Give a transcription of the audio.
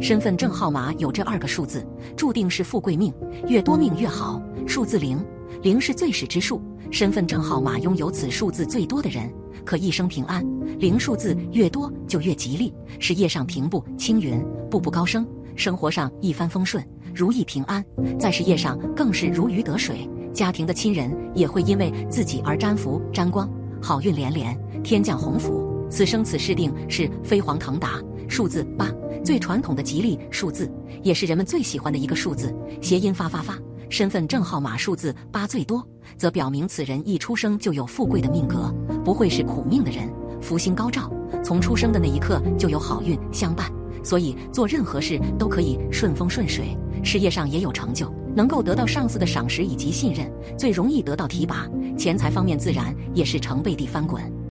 身份证号码有这二个数字，注定是富贵命，越多命越好。数字零，零是最始之数，身份证号码拥有此数字最多的人，可一生平安。零数字越多就越吉利，事业上平步青云，步步高升，生活上一帆风顺，如意平安，在事业上更是如鱼得水。家庭的亲人也会因为自己而沾福沾光，好运连连，天降鸿福。此生此世定是飞黄腾达。数字八，最传统的吉利数字，也是人们最喜欢的一个数字，谐音发发发。身份证号码数字八最多，则表明此人一出生就有富贵的命格，不会是苦命的人，福星高照，从出生的那一刻就有好运相伴，所以做任何事都可以顺风顺水，事业上也有成就。能够得到上司的赏识以及信任，最容易得到提拔，钱财方面自然也是成倍地翻滚。